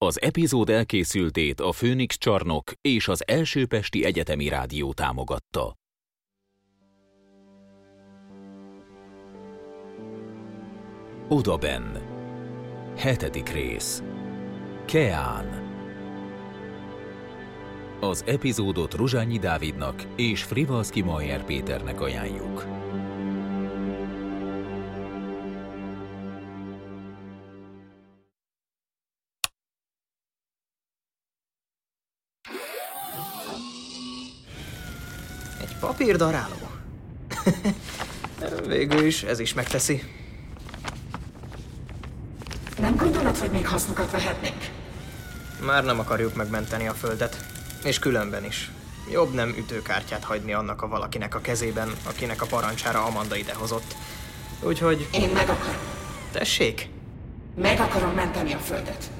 Az epizód elkészültét a Főnix Csarnok és az Első Pesti Egyetemi Rádió támogatta. Odaben. Hetedik rész. Keán. Az epizódot Ruzsányi Dávidnak és Frivalszki Majer Péternek ajánljuk. Papírdaráló? Végül is ez is megteszi. Nem gondolod, hogy még hasznokat vehetnénk? Már nem akarjuk megmenteni a földet. És különben is. Jobb nem ütőkártyát hagyni annak a valakinek a kezében, akinek a parancsára Amanda idehozott. Úgyhogy... Én meg akarom. Tessék! Meg akarom menteni a földet.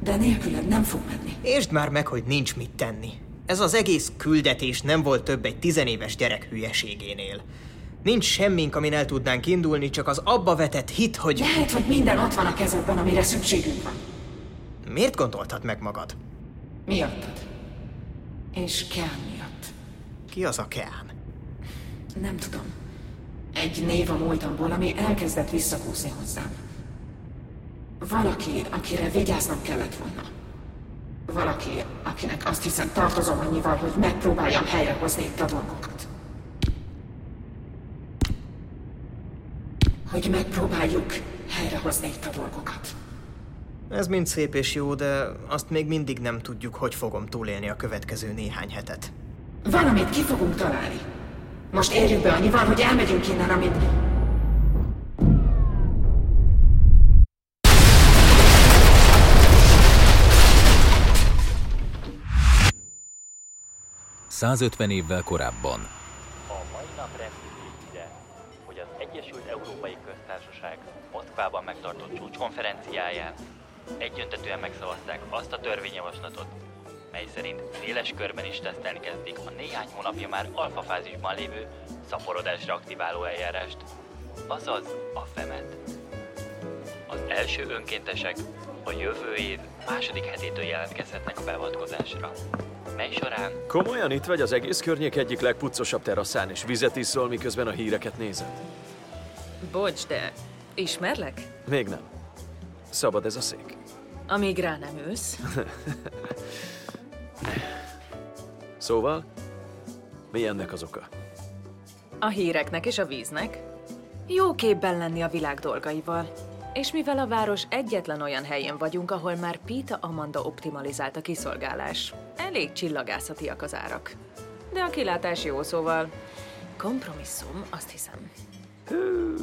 De nélküled nem fog menni. Értsd már meg, hogy nincs mit tenni. Ez az egész küldetés nem volt több egy tizenéves gyerek hülyeségénél. Nincs semmink, amin el tudnánk indulni, csak az abba vetett hit, hogy... Lehet, hogy minden ott van a kezedben, amire szükségünk van. Miért gondoltad meg magad? Miattad. És Kean miatt. Ki az a Keán? Nem tudom. Egy név a múltamból, ami elkezdett visszakúszni hozzám. Valaki, akire vigyáznom kellett volna. Valaki, akinek azt hiszem tartozom annyival, hogy megpróbáljam helyrehozni itt a dolgokat. Hogy megpróbáljuk helyrehozni itt a dolgokat. Ez mind szép és jó, de azt még mindig nem tudjuk, hogy fogom túlélni a következő néhány hetet. Valamit ki fogunk találni. Most érjük be annyival, hogy elmegyünk innen, amit... 150 évvel korábban. A mai nap ide, hogy az Egyesült Európai Köztársaság Moszkvában megtartott csúcskonferenciáján egyöntetően megszavazták azt a törvényjavaslatot, mely szerint széles körben is tesztelni kezdik a néhány hónapja már alfafázisban lévő szaporodásra aktiváló eljárást, azaz a FEMET. Az első önkéntesek a jövő év második hetétől jelentkezhetnek a beavatkozásra, mely során Komolyan itt vagy az egész környék egyik legpuccosabb teraszán, és vizet iszol, miközben a híreket nézed? Bocs, de ismerlek? Még nem. Szabad ez a szék. Amíg rá nem ülsz. Szóval, mi ennek az oka? A híreknek és a víznek. Jó képben lenni a világ dolgaival. És mivel a város egyetlen olyan helyen vagyunk, ahol már Pita Amanda optimalizált a kiszolgálás, elég csillagászatiak az árak. De a kilátás jó, szóval kompromisszum, azt hiszem. Hű,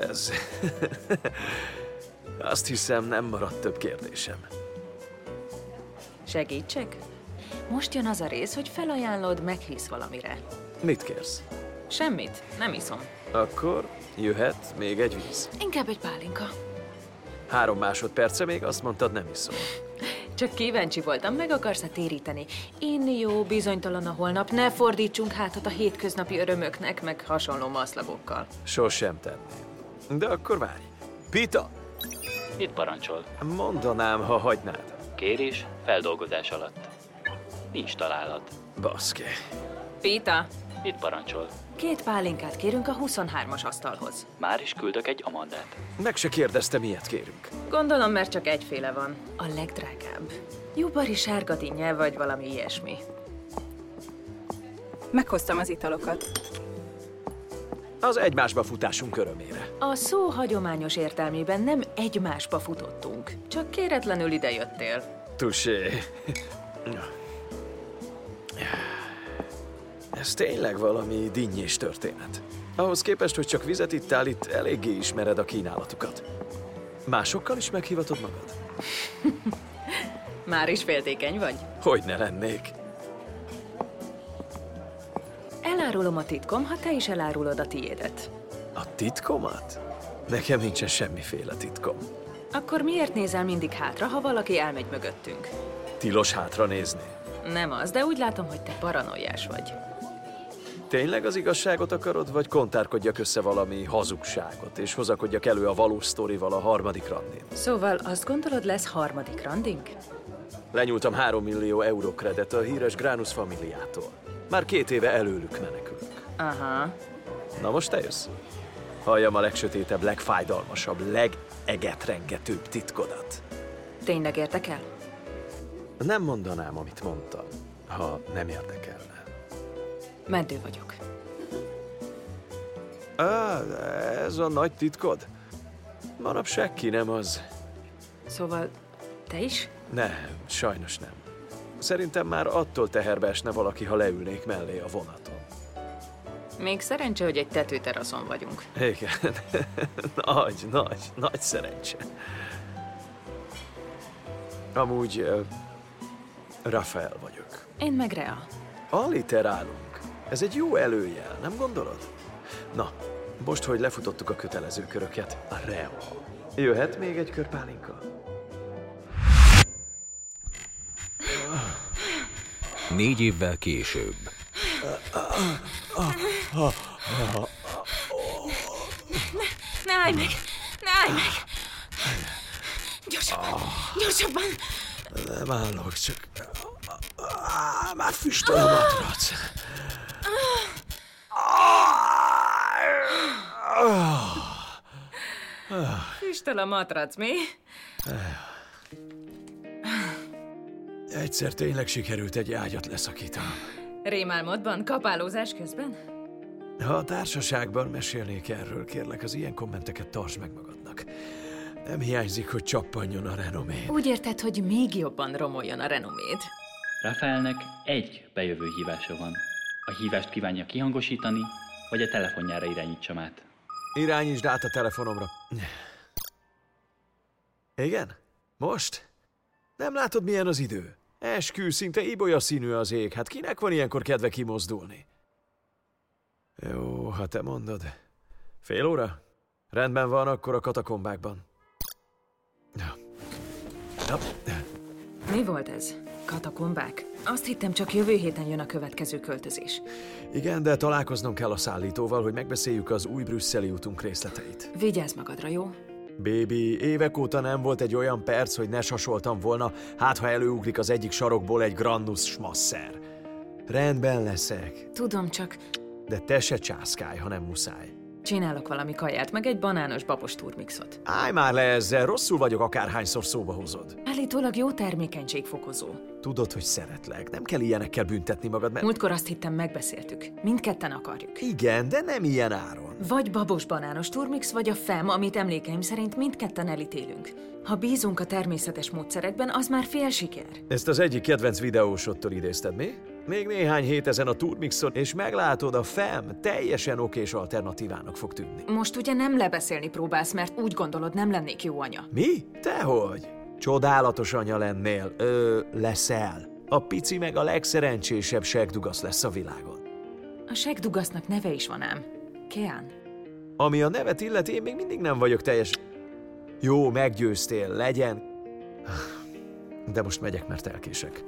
ez... Azt hiszem, nem maradt több kérdésem. Segítsek? Most jön az a rész, hogy felajánlod, meghisz valamire. Mit kérsz? Semmit, nem iszom. Akkor jöhet még egy víz. Inkább egy pálinka. Három másodperce még azt mondtad, nem iszol. Csak kíváncsi voltam, meg akarsz-e téríteni? Inni jó, bizonytalan a holnap, ne fordítsunk hátat a hétköznapi örömöknek, meg hasonló maszlagokkal. Sosem tenném. De akkor várj. Pita, mit parancsol? mondanám, ha hagynád. Kérés feldolgozás alatt. Nincs találat. Baszki. Pita, Mit parancsol? két pálinkát kérünk a 23-as asztalhoz. Már is küldök egy amandát. Meg se kérdeztem, miért kérünk. Gondolom, mert csak egyféle van. A legdrágább. Jubari sárga dinnye, vagy valami ilyesmi. Meghoztam az italokat. Az egymásba futásunk örömére. A szó hagyományos értelmében nem egymásba futottunk, csak kéretlenül idejöttél. Tusé. Ez tényleg valami dinnyés történet. Ahhoz képest, hogy csak vizet ittál, itt eléggé ismered a kínálatukat. Másokkal is meghivatod magad? Már is féltékeny vagy? Hogy ne lennék? Elárulom a titkom, ha te is elárulod a tiédet. A titkomat? Nekem nincsen semmiféle titkom. Akkor miért nézel mindig hátra, ha valaki elmegy mögöttünk? Tilos hátra nézni. Nem az, de úgy látom, hogy te paranoiás vagy. Tényleg az igazságot akarod, vagy kontárkodjak össze valami hazugságot, és hozakodjak elő a valós sztorival a harmadik randin? Szóval azt gondolod, lesz harmadik randink? Lenyúltam 3 millió euró kredet a híres Granus familiától. Már két éve előlük menekülök. Aha. Na most te jössz? Halljam a legsötétebb, legfájdalmasabb, legegetrengetőbb titkodat. Tényleg érdekel? Nem mondanám, amit mondtam, ha nem érdekelne. Mentő vagyok. Á, ez a nagy titkod? Manapság ki nem az. Szóval, te is? Nem, sajnos nem. Szerintem már attól teherbe esne valaki, ha leülnék mellé a vonaton. Még szerencse, hogy egy tetőteraszon vagyunk. Igen. nagy, nagy, nagy szerencse. Amúgy uh, Rafael vagyok. Én meg Rea. Alliterálunk. Ez egy jó előjel, nem gondolod? Na, most, hogy lefutottuk a kötelező köröket, a Rea. Jöhet még egy kör pálinka? Négy évvel később. Ne állj meg! Ne állj meg! Gyorsabban! Gyorsabban! Nem állok, csak... Már füstöl a matrac. Füstöl a matrac, mi? Egyszer tényleg sikerült egy ágyat leszakítanom. Rémálmodban, kapálózás közben? Ha a társaságban mesélnék erről, kérlek, az ilyen kommenteket tartsd meg magadnak. Nem hiányzik, hogy csappanjon a renomé. Úgy érted, hogy még jobban romoljon a renoméd. Rafaelnek egy bejövő hívása van. A hívást kívánja kihangosítani, vagy a telefonjára irányítsam át. Irányítsd át a telefonomra. Igen? Most? Nem látod, milyen az idő? Eskü, szinte ibolya színű az ég. Hát kinek van ilyenkor kedve kimozdulni? Jó, ha te mondod. Fél óra? Rendben van, akkor a katakombákban. Ja. Ja. Mi volt ez? Katakombák? Azt hittem, csak jövő héten jön a következő költözés. Igen, de találkoznom kell a szállítóval, hogy megbeszéljük az új brüsszeli útunk részleteit. Vigyázz magadra, jó? Bébi, évek óta nem volt egy olyan perc, hogy ne sasoltam volna, hát ha előugrik az egyik sarokból egy Grandus smasszer. Rendben leszek, Tudom, csak de te se császkálj, ha nem muszáj. Csinálok valami kaját, meg egy banános babos turmixot. Állj már le ezzel, rosszul vagyok, akárhányszor szóba hozod. Állítólag jó termékenységfokozó. Tudod, hogy szeretlek, nem kell ilyenekkel büntetni magad, mert... Múltkor azt hittem megbeszéltük. Mindketten akarjuk. Igen, de nem ilyen áron. Vagy babos banános turmix, vagy a FEM, amit emlékeim szerint mindketten elítélünk. Ha bízunk a természetes módszerekben, az már fél siker. Ezt az egyik kedvenc videósottól idézted, mi? Még néhány hét ezen a Turmixon, és meglátod, a FEM teljesen okés alternatívának fog tűnni. Most ugye nem lebeszélni próbálsz, mert úgy gondolod, nem lennék jó anya. Mi? Tehogy? Csodálatos anya lennél. Ö, leszel. A pici meg a legszerencsésebb segdugasz lesz a világon. A segdugasznak neve is van ám. Kean. Ami a nevet illeti, én még mindig nem vagyok teljes... Jó, meggyőztél, legyen. De most megyek, mert elkések.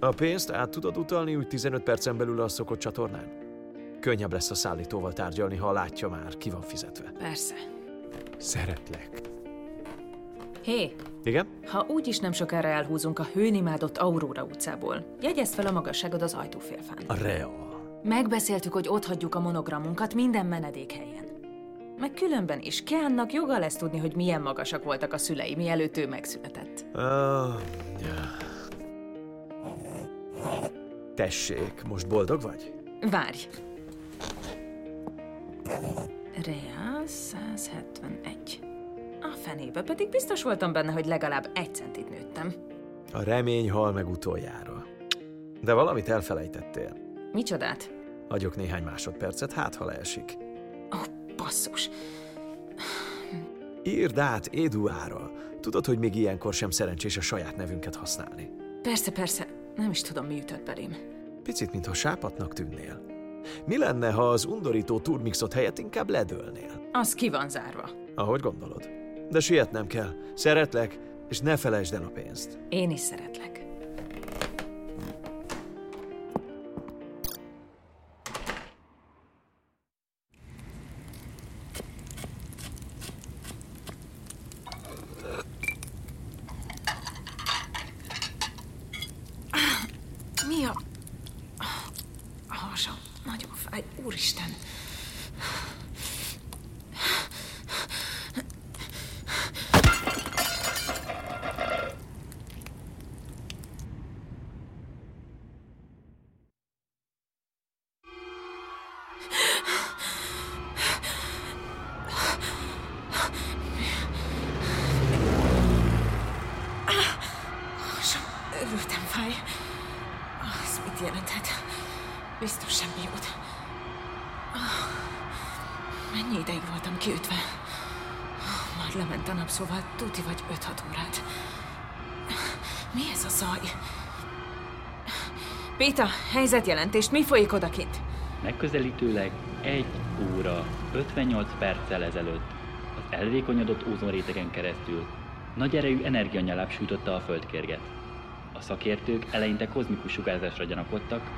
A pénzt át tudod utalni úgy 15 percen belül a szokott csatornán? Könnyebb lesz a szállítóval tárgyalni, ha látja már, ki van fizetve. Persze. Szeretlek. Hé, Igen? ha úgyis nem sokára elhúzunk a hőnimádott Aurora utcából, jegyezd fel a magasságod az ajtófélfán. A Rea. Megbeszéltük, hogy ott hagyjuk a monogramunkat minden menedékhelyen. Meg különben is, Keannak joga lesz tudni, hogy milyen magasak voltak a szülei, mielőtt ő megszületett. Uh, ja. Tessék, most boldog vagy? Várj! Rea 171. A fenébe pedig biztos voltam benne, hogy legalább egy centit nőttem. A remény hal meg utoljára. De valamit elfelejtettél. Micsodát? Hagyok néhány másodpercet, hát ha leesik. Ó, oh, basszus. Írd át Eduára. Tudod, hogy még ilyenkor sem szerencsés a saját nevünket használni. Persze, persze. Nem is tudom, mi ütött belém. Picit, mintha sápatnak tűnnél. Mi lenne, ha az undorító turmixot helyett inkább ledőlnél? Az ki van zárva. Ahogy gondolod. De sietnem kell. Szeretlek, és ne felejtsd el a pénzt. Én is szeretlek. Kiütve? Már lement a nap, szóval tuti vagy 5-6 órát. Mi ez a zaj? Péta, helyzetjelentést, mi folyik odakint? Megközelítőleg 1 óra 58 perccel ezelőtt az elvékonyodott ózonrétegen keresztül nagy erejű energianyaláp sújtotta a földkérget. A szakértők eleinte kozmikus sugárzásra gyanakodtak,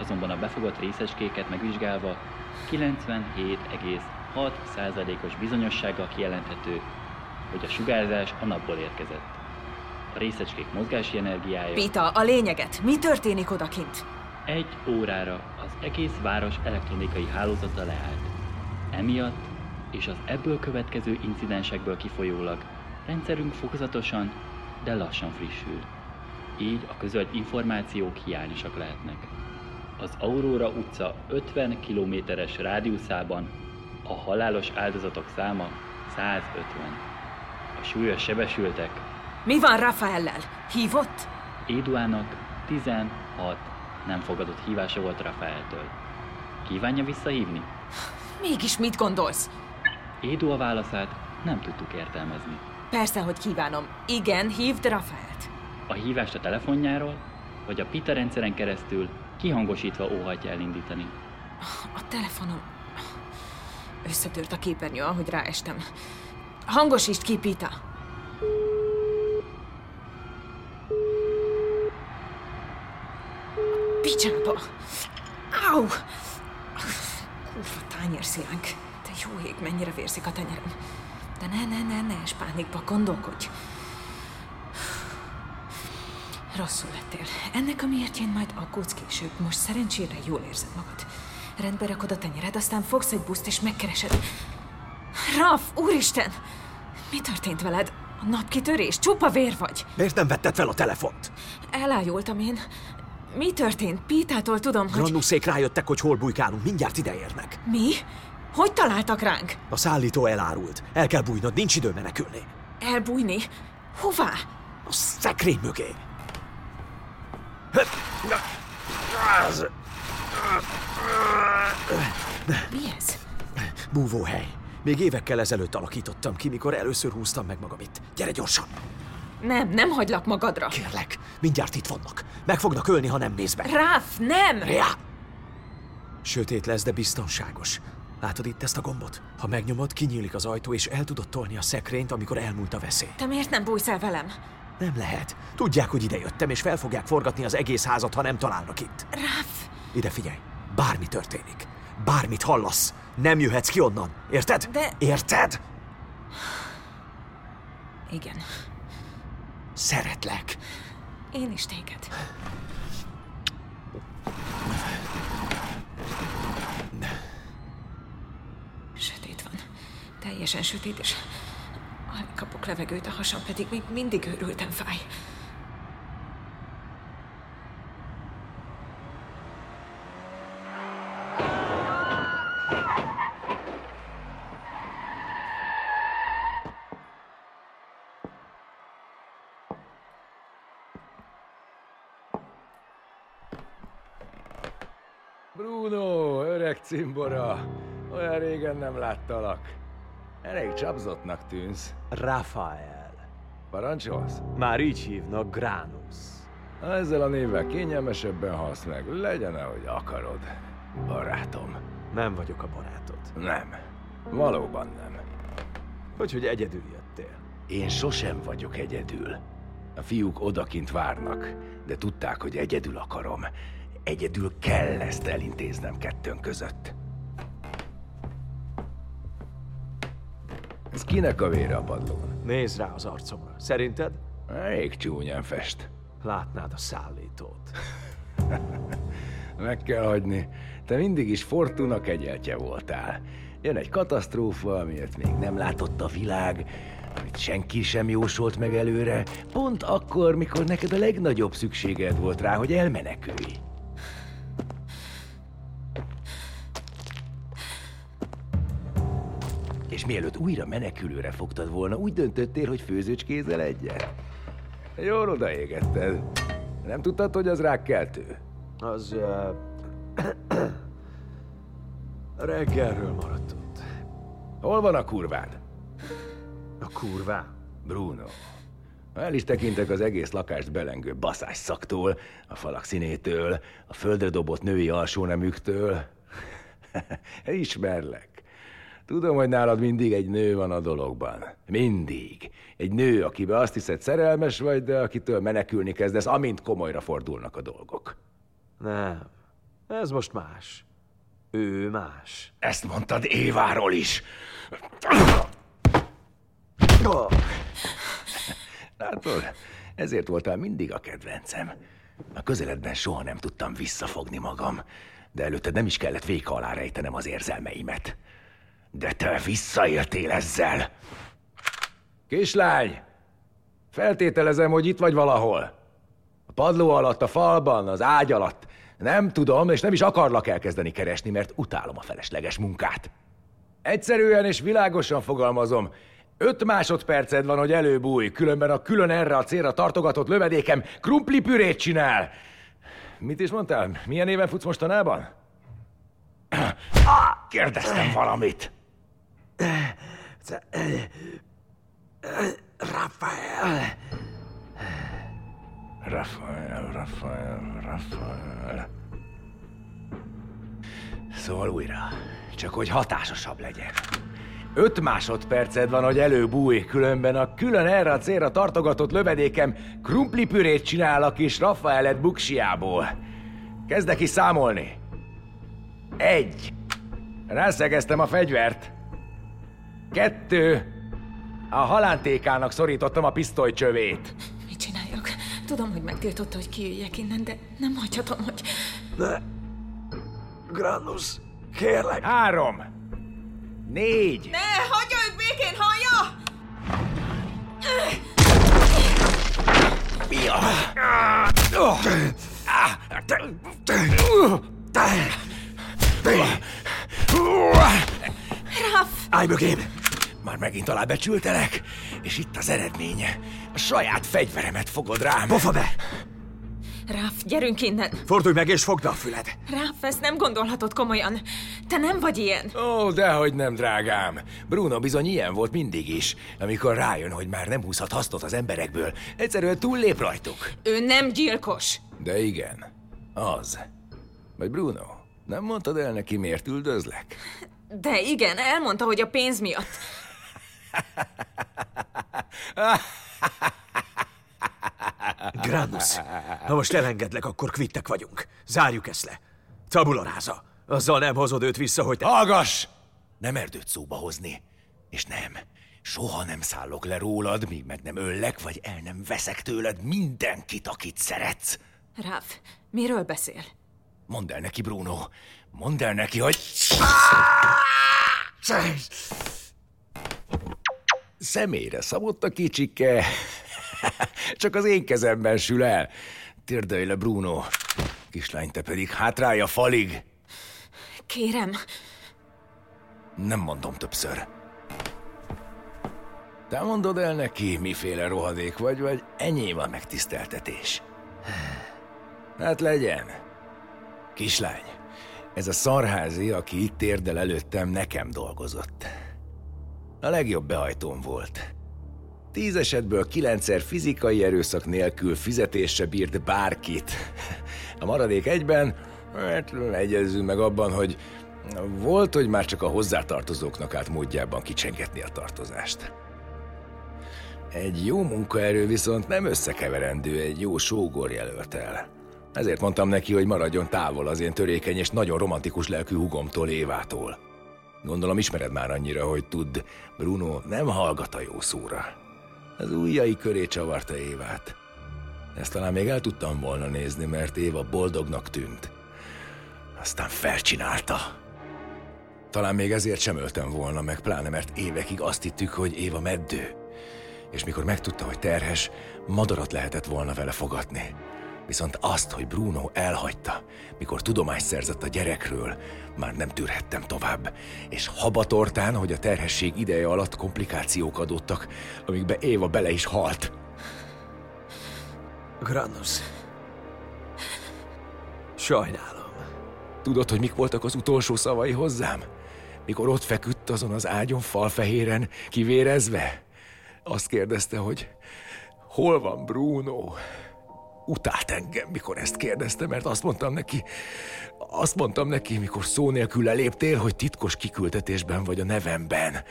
azonban a befogott részecskéket megvizsgálva 97,6%-os bizonyossággal kijelenthető, hogy a sugárzás a napból érkezett. A részecskék mozgási energiája Péta, a lényeget, mi történik odakint? egy órára az egész város elektronikai hálózata leállt. Emiatt és az ebből következő incidensekből kifolyólag rendszerünk fokozatosan, de lassan frissül. Így a közölt információk hiányosak lehetnek. Az Aurora utca 50 kilométeres rádiuszában a halálos áldozatok száma 150. A súlyos sebesültek Mi van Rafaellel? Hívott? Éduának 16 nem fogadott hívása volt Rafaeltől. Kívánja visszahívni? Mégis mit gondolsz? Édu a válaszát nem tudtuk értelmezni. Persze, hogy kívánom. Igen, hívd Rafaelt. A hívást a telefonjáról, vagy a Pita rendszeren keresztül kihangosítva óhajtja elindítani. A telefonom... Összetört a képernyő, ahogy ráestem. Hangosítsd ki, Pita! Picsába! Au! Kurva tányérszilánk. Te jó ég, mennyire vérzik a tenyerem. De ne, ne, ne, ne, es pánikba, gondolkodj. Rosszul lettél. Ennek a miértjén majd aggódsz később. Most szerencsére jól érzed magad. Rendbe rakod a tenyered, aztán fogsz egy buszt és megkeresed. Raf, úristen! Mi történt veled? A napkitörés? Csupa vér vagy. Miért nem vetted fel a telefont? Elájultam én. Mi történt? Pítától tudom, hogy... Grannuszék rájöttek, hogy hol bujkálunk, mindjárt ideérnek. Mi? Hogy találtak ránk? A szállító elárult. El kell bújnod, nincs idő menekülni. Elbújni? Hová? A szekrény mögé. Mi ez? Búvóhely. Még évekkel ezelőtt alakítottam ki, mikor először húztam meg magam itt. Gyere gyorsan! Nem, nem hagylak magadra. Kérlek, mindjárt itt vannak. Meg fognak ölni, ha nem néz be. Ráf, nem! Rea! Sötét lesz, de biztonságos. Látod itt ezt a gombot? Ha megnyomod, kinyílik az ajtó, és el tudod tolni a szekrényt, amikor elmúlt a veszély. Te miért nem bújsz el velem? Nem lehet. Tudják, hogy ide jöttem, és fel fogják forgatni az egész házat, ha nem találnak itt. Ráf! Ide figyelj, bármi történik. Bármit hallasz, nem jöhetsz ki onnan. Érted? De- Érted? Igen, Szeretlek. én is téged. Sötét van. Teljesen sötét, és alig kapok levegőt, a hasam pedig még mindig őrültem fáj. Bruno, öreg cimbora, olyan régen nem láttalak. Elég csapzottnak tűnsz. Rafael. Parancsolsz? Már így hívnak Granus. Ha ezzel a névvel kényelmesebben halsz meg, legyen ahogy akarod. Barátom. Nem vagyok a barátod. Nem. Valóban nem. Hogy, hogy egyedül jöttél. Én sosem vagyok egyedül. A fiúk odakint várnak, de tudták, hogy egyedül akarom. Egyedül kell ezt elintéznem kettőnk között. Ez kinek a vére a padlón? Nézd rá az arcomra. Szerinted? Elég csúnyán fest. Látnád a szállítót. Meg kell hagyni. Te mindig is Fortuna kegyeltje voltál. Jön egy katasztrófa, amilyet még nem látott a világ, amit senki sem jósolt meg előre, pont akkor, mikor neked a legnagyobb szükséged volt rá, hogy elmenekülj. És mielőtt újra menekülőre fogtad volna, úgy döntöttél, hogy főzőcskézzel egyet. Jól odaégetted. Nem tudtad, hogy az rákkeltő? Az... Uh, reggelről maradt ott. Hol van a kurvád? A kurvá? Bruno. El is tekintek az egész lakást belengő baszás szaktól, a falak színétől, a földre dobott női alsónemüktől. Ismerlek. Tudom, hogy nálad mindig egy nő van a dologban. Mindig. Egy nő, akibe azt hiszed szerelmes vagy, de akitől menekülni kezdesz, amint komolyra fordulnak a dolgok. Nem. Ez most más. Ő más. Ezt mondtad Éváról is. Látod, ezért voltál mindig a kedvencem. A közeledben soha nem tudtam visszafogni magam, de előtte nem is kellett véka alá rejtenem az érzelmeimet. De te visszaéltél ezzel. Kislány, feltételezem, hogy itt vagy valahol. A padló alatt, a falban, az ágy alatt. Nem tudom, és nem is akarlak elkezdeni keresni, mert utálom a felesleges munkát. Egyszerűen és világosan fogalmazom, öt másodperced van, hogy előbújj, különben a külön erre a célra tartogatott lövedékem krumpli pürét csinál. Mit is mondtál? Milyen éven futsz mostanában? Kérdeztem valamit. Rafael. Rafael, Rafael, Rafael. Szóval újra, csak hogy hatásosabb legyen. Öt másodperced van, hogy előbújj, különben a külön erre a célra tartogatott lövedékem krumplipürét csinál a kis Rafaelet buksiából. Kezdek is számolni. Egy. Rászegeztem a fegyvert. Kettő. A halántékának szorítottam a pisztolycsövét. Mit csináljak? Tudom, hogy megtiltotta, hogy kiüljek innen, de nem hagyhatom, hogy... Ne. Granus, kérlek. Három. Négy. Ne, hagyja őt békén, hallja! Mi a... Raff! Állj mögém! Már megint alábecsültelek, és itt az eredménye. A saját fegyveremet fogod rám. Pofa be! Raff, gyerünk innen! Fordulj meg és fogd a füled! Raff, ezt nem gondolhatod komolyan. Te nem vagy ilyen. Ó, dehogy nem, drágám. Bruno bizony ilyen volt mindig is. Amikor rájön, hogy már nem húzhat hasznot az emberekből, egyszerűen túllép rajtuk. Ő nem gyilkos. De igen, az. Vagy Bruno, nem mondtad el neki, miért üldözlek? De igen, elmondta, hogy a pénz miatt. Granus, ha most elengedlek, akkor kvittek vagyunk. Zárjuk ezt le. Tabula ráza. Azzal nem hozod őt vissza, hogy te... Hallgass! Nem erdőt szóba hozni. És nem, soha nem szállok le rólad, míg meg nem öllek, vagy el nem veszek tőled mindenkit, akit szeretsz. Raff, miről beszél? Mondd el neki, Bruno. Mondd el neki, hogy... Személyre szabott a kicsike. Csak az én kezemben sül el. Térdelj le, Bruno. Kislány, te pedig hátrálj a falig. Kérem, Nem mondom többször. Te mondod el neki, miféle rohadék vagy, vagy enyém a megtiszteltetés. Hát legyen. Kislány, ez a szarházi, aki itt térdel előttem, nekem dolgozott. A legjobb behajtóm volt. Tíz esetből kilencszer fizikai erőszak nélkül fizetésre bírt bárkit. A maradék egyben, hát egyezzünk meg abban, hogy volt, hogy már csak a hozzátartozóknak állt módjában kicsengetni a tartozást. Egy jó munkaerő viszont nem összekeverendő egy jó sógor jelölt el. Ezért mondtam neki, hogy maradjon távol az én törékeny és nagyon romantikus lelkű hugomtól, Évától. Gondolom ismered már annyira, hogy tudd, Bruno nem hallgat a jó szóra. Az ujjai köré csavarta Évát. Ezt talán még el tudtam volna nézni, mert Éva boldognak tűnt. Aztán felcsinálta. Talán még ezért sem öltem volna meg, pláne mert évekig azt hittük, hogy Éva meddő. És mikor megtudta, hogy terhes, madarat lehetett volna vele fogatni. Viszont azt, hogy Bruno elhagyta, mikor tudomást szerzett a gyerekről, már nem tűrhettem tovább. És habatortán, hogy a terhesség ideje alatt komplikációk adottak, amikbe Éva bele is halt. Granus. Sajnálom. Tudod, hogy mik voltak az utolsó szavai hozzám? Mikor ott feküdt azon az ágyon falfehéren, kivérezve? Azt kérdezte, hogy hol van Bruno? Utált engem, mikor ezt kérdezte, mert azt mondtam neki, azt mondtam neki, mikor szó nélkül leléptél, hogy titkos kiküldetésben vagy a nevemben.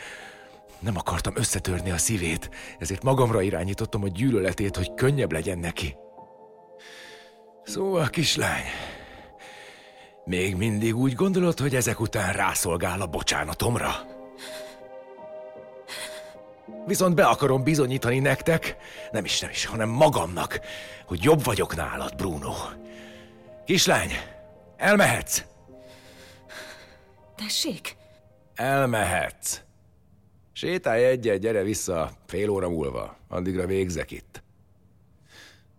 Nem akartam összetörni a szívét, ezért magamra irányítottam a gyűlöletét, hogy könnyebb legyen neki. Szóval, kislány, még mindig úgy gondolod, hogy ezek után rászolgál a bocsánatomra? Viszont be akarom bizonyítani nektek, nem is nem is, hanem magamnak, hogy jobb vagyok nálad, Bruno. Kislány, elmehetsz? Tessék? Elmehetsz. Sétálj egyet, gyere vissza fél óra múlva. Addigra végzek itt.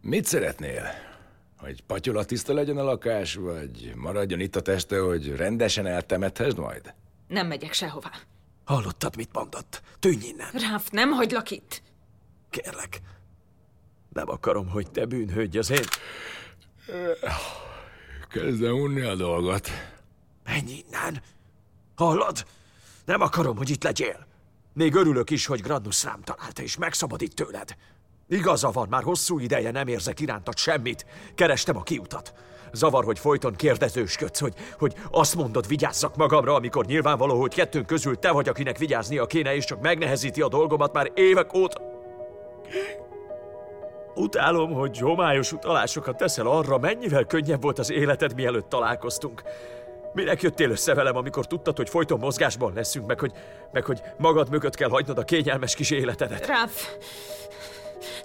Mit szeretnél? Hogy patyolat tiszta legyen a lakás, vagy maradjon itt a teste, hogy rendesen eltemethesd majd? Nem megyek sehová. Hallottad, mit mondott? Tűnj innen! Ráf, nem hagylak itt. Kérlek. Nem akarom, hogy te bűnhődj az én... Kezdem unni a dolgot. Menj innen! Hallod? Nem akarom, hogy itt legyél. Még örülök is, hogy Grannus rám találta, és megszabadít tőled. Igaza van, már hosszú ideje nem érzek irántad semmit. Kerestem a kiutat. Zavar, hogy folyton kérdezősködsz, hogy, hogy azt mondod, vigyázzak magamra, amikor nyilvánvaló, hogy kettőnk közül te vagy, akinek vigyáznia kéne, és csak megnehezíti a dolgomat már évek óta. Utálom, hogy homályos utalásokat teszel arra, mennyivel könnyebb volt az életed, mielőtt találkoztunk. Minek jöttél össze velem, amikor tudtad, hogy folyton mozgásban leszünk, meg hogy, meg hogy magad mögött kell hagynod a kényelmes kis életedet? Ráf,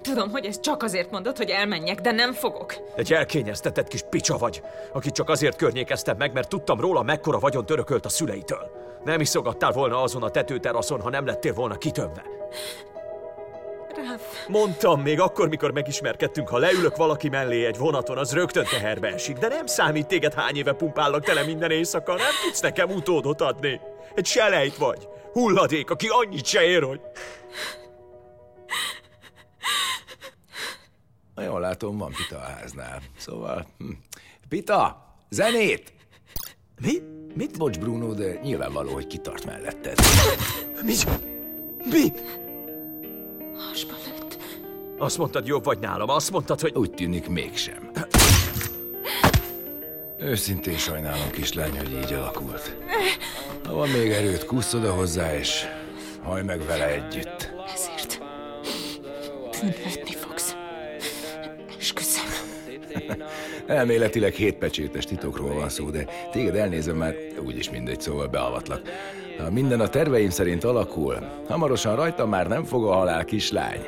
tudom, hogy ezt csak azért mondod, hogy elmenjek, de nem fogok. Egy elkényeztetett kis picsa vagy, akit csak azért környékeztem meg, mert tudtam róla, mekkora vagyon törökölt a szüleitől. Nem iszogattál volna azon a tetőteraszon, ha nem lettél volna kitömve. Ráf, Mondtam még akkor, mikor megismerkedtünk, ha leülök valaki mellé egy vonaton, az rögtön teherbe esik, de nem számít téged hány éve pumpállak tele minden éjszaka, nem tudsz nekem utódot adni. Egy selejt vagy, hulladék, aki annyit se ér, hogy... Na jól látom, van Pita a háznál. Szóval... Hm. Pita! Zenét! Mi? Mit? Bocs, Bruno, de nyilvánvaló, hogy kitart melletted. Mi? Mi? hasba lőtt. Azt mondtad, jobb vagy nálam, azt mondtad, hogy... Úgy tűnik mégsem. Őszintén sajnálom, kislány, hogy így alakult. Ha van még erőt, kúsz oda hozzá, és haj meg vele együtt. Ezért. Esküszöm. Elméletileg hétpecsétes titokról van szó, de téged elnézem már, úgyis mindegy, szóval beavatlak. Ha minden a terveim szerint alakul, hamarosan rajtam már nem fog a halál kislány.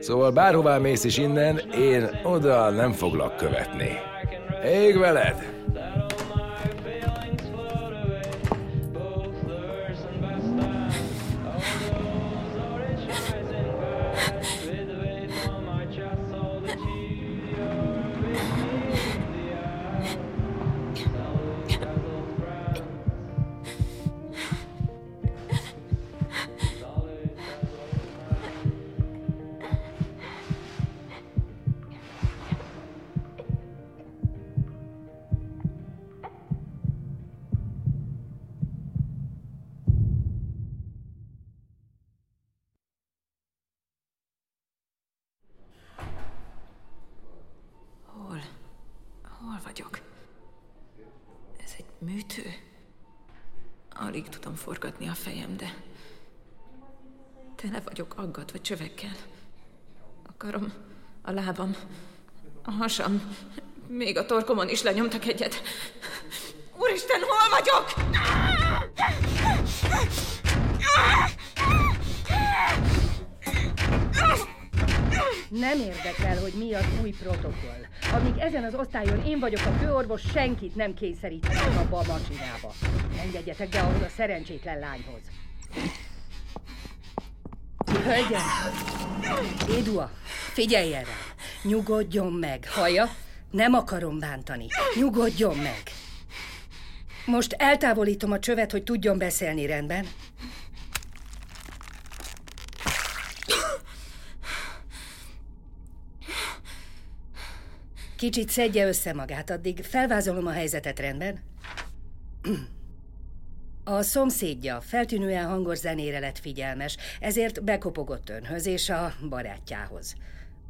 Szóval bárhová mész is innen, én oda nem foglak követni. Ég veled! Alig tudom forgatni a fejem, de... Tele vagyok aggatva csövekkel. A karom, a lábam, a hasam, még a torkomon is lenyomtak egyet. Úristen, hol vagyok? Nem érdekel, hogy mi az új protokoll. Amíg ezen az osztályon én vagyok a főorvos, senkit nem kényszeríthetek abba a macsinába. Engedjetek be ahhoz a szerencsétlen lányhoz. Hölgyem! Édua, figyelj erre! Nyugodjon meg, haja? Nem akarom bántani. Nyugodjon meg! Most eltávolítom a csövet, hogy tudjon beszélni rendben. Kicsit szedje össze magát, addig felvázolom a helyzetet rendben. A szomszédja feltűnően hangos zenére lett figyelmes, ezért bekopogott önhöz és a barátjához.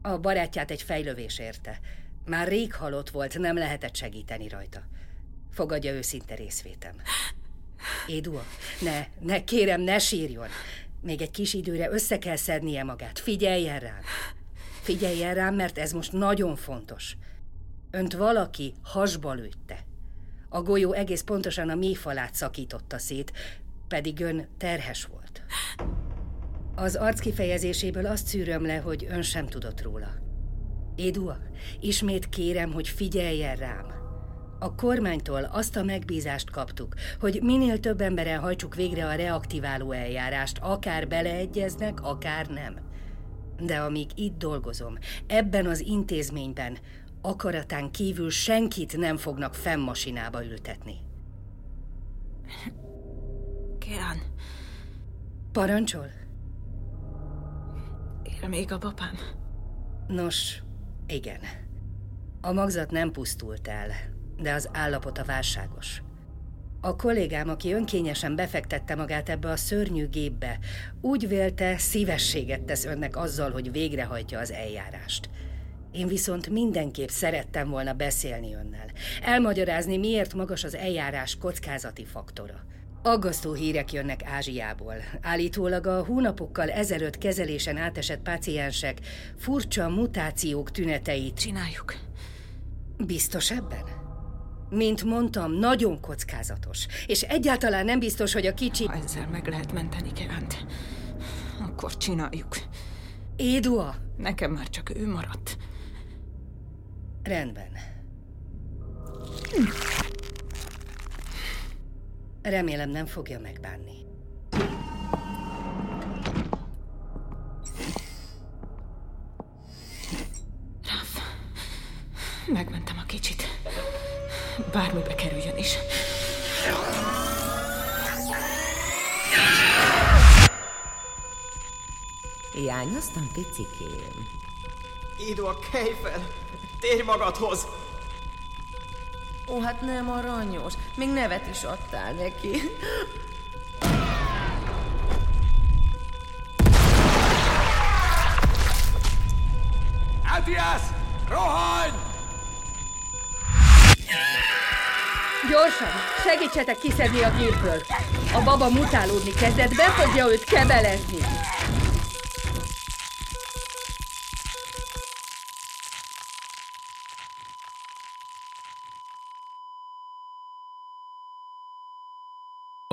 A barátját egy fejlövés érte. Már rég halott volt, nem lehetett segíteni rajta. Fogadja őszinte részvétem. Édua, ne, ne, kérem, ne sírjon. Még egy kis időre össze kell szednie magát. Figyeljen rám. Figyeljen rám, mert ez most nagyon fontos. Önt valaki hasba lőtte. A golyó egész pontosan a mély falát szakította szét, pedig ön terhes volt. Az arc kifejezéséből azt szűröm le, hogy ön sem tudott róla. Édua, ismét kérem, hogy figyeljen rám. A kormánytól azt a megbízást kaptuk, hogy minél több emberen hajtsuk végre a reaktiváló eljárást, akár beleegyeznek, akár nem. De amíg itt dolgozom, ebben az intézményben, akaratán kívül senkit nem fognak fennmasinába ültetni. Kérán, Parancsol? él még a papám? Nos, igen. A magzat nem pusztult el, de az állapota válságos. A kollégám, aki önkényesen befektette magát ebbe a szörnyű gépbe, úgy vélte, szívességet tesz önnek azzal, hogy végrehajtja az eljárást. Én viszont mindenképp szerettem volna beszélni önnel. Elmagyarázni, miért magas az eljárás kockázati faktora. Aggasztó hírek jönnek Ázsiából. Állítólag a hónapokkal ezelőtt kezelésen átesett páciensek furcsa mutációk tüneteit Csináljuk. Biztos ebben? Mint mondtam, nagyon kockázatos. És egyáltalán nem biztos, hogy a kicsi... Ha ezzel meg lehet menteni Keránt, akkor csináljuk. Édua! Nekem már csak ő maradt. Rendben. Remélem nem fogja megbánni. Megmentem a kicsit. Bármibe kerüljön is. Hiányoztam, picikém. Idó, kelj fel! Térj magadhoz! Ó, hát nem aranyos. Még nevet is adtál neki. Atias! Rohanj! Gyorsan! Segítsetek kiszedni a gépből! A baba mutálódni kezdett, be fogja őt kebelezni!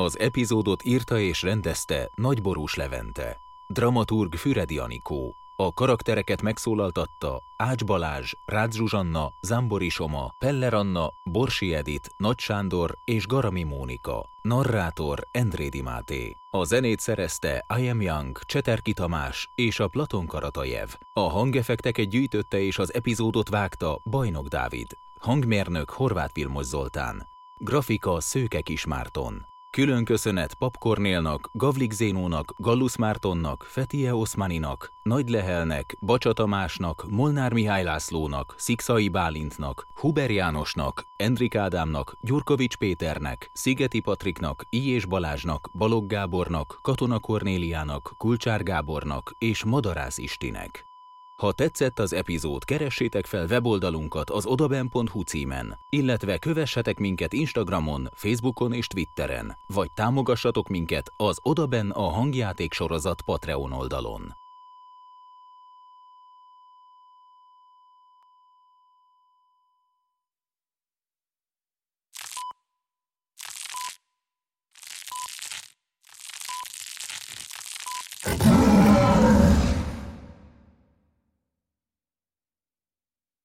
Az epizódot írta és rendezte Nagyborús Levente. Dramaturg Füredi Anikó. A karaktereket megszólaltatta Ács Balázs, Rácz Zsuzsanna, Zambori Soma, Peller Anna, Borsi Edit, Nagy Sándor és Garami Mónika. Narrátor Endrédi Máté. A zenét szerezte I Am Young, Cseterki Tamás és a Platon Karatajev. A hangeffekteket gyűjtötte és az epizódot vágta Bajnok Dávid. Hangmérnök Horváth Vilmos Zoltán. Grafika Szőke Kismárton. Külön köszönet Pap Kornélnak, Gavlik Zénónak, Gallus Mártonnak, Fetie Oszmaninak, Nagy Lehelnek, Bacsa Tamásnak, Molnár Mihály Lászlónak, Szikszai Bálintnak, Huber Jánosnak, Endrik Ádámnak, Gyurkovics Péternek, Szigeti Patriknak, Ijés Balázsnak, Balogh Gábornak, Katona Kornéliának, Kulcsár Gábornak és Madarász Istinek. Ha tetszett az epizód, keressétek fel weboldalunkat az odaben.hu címen, illetve kövessetek minket Instagramon, Facebookon és Twitteren, vagy támogassatok minket az Odaben a hangjáték sorozat Patreon oldalon.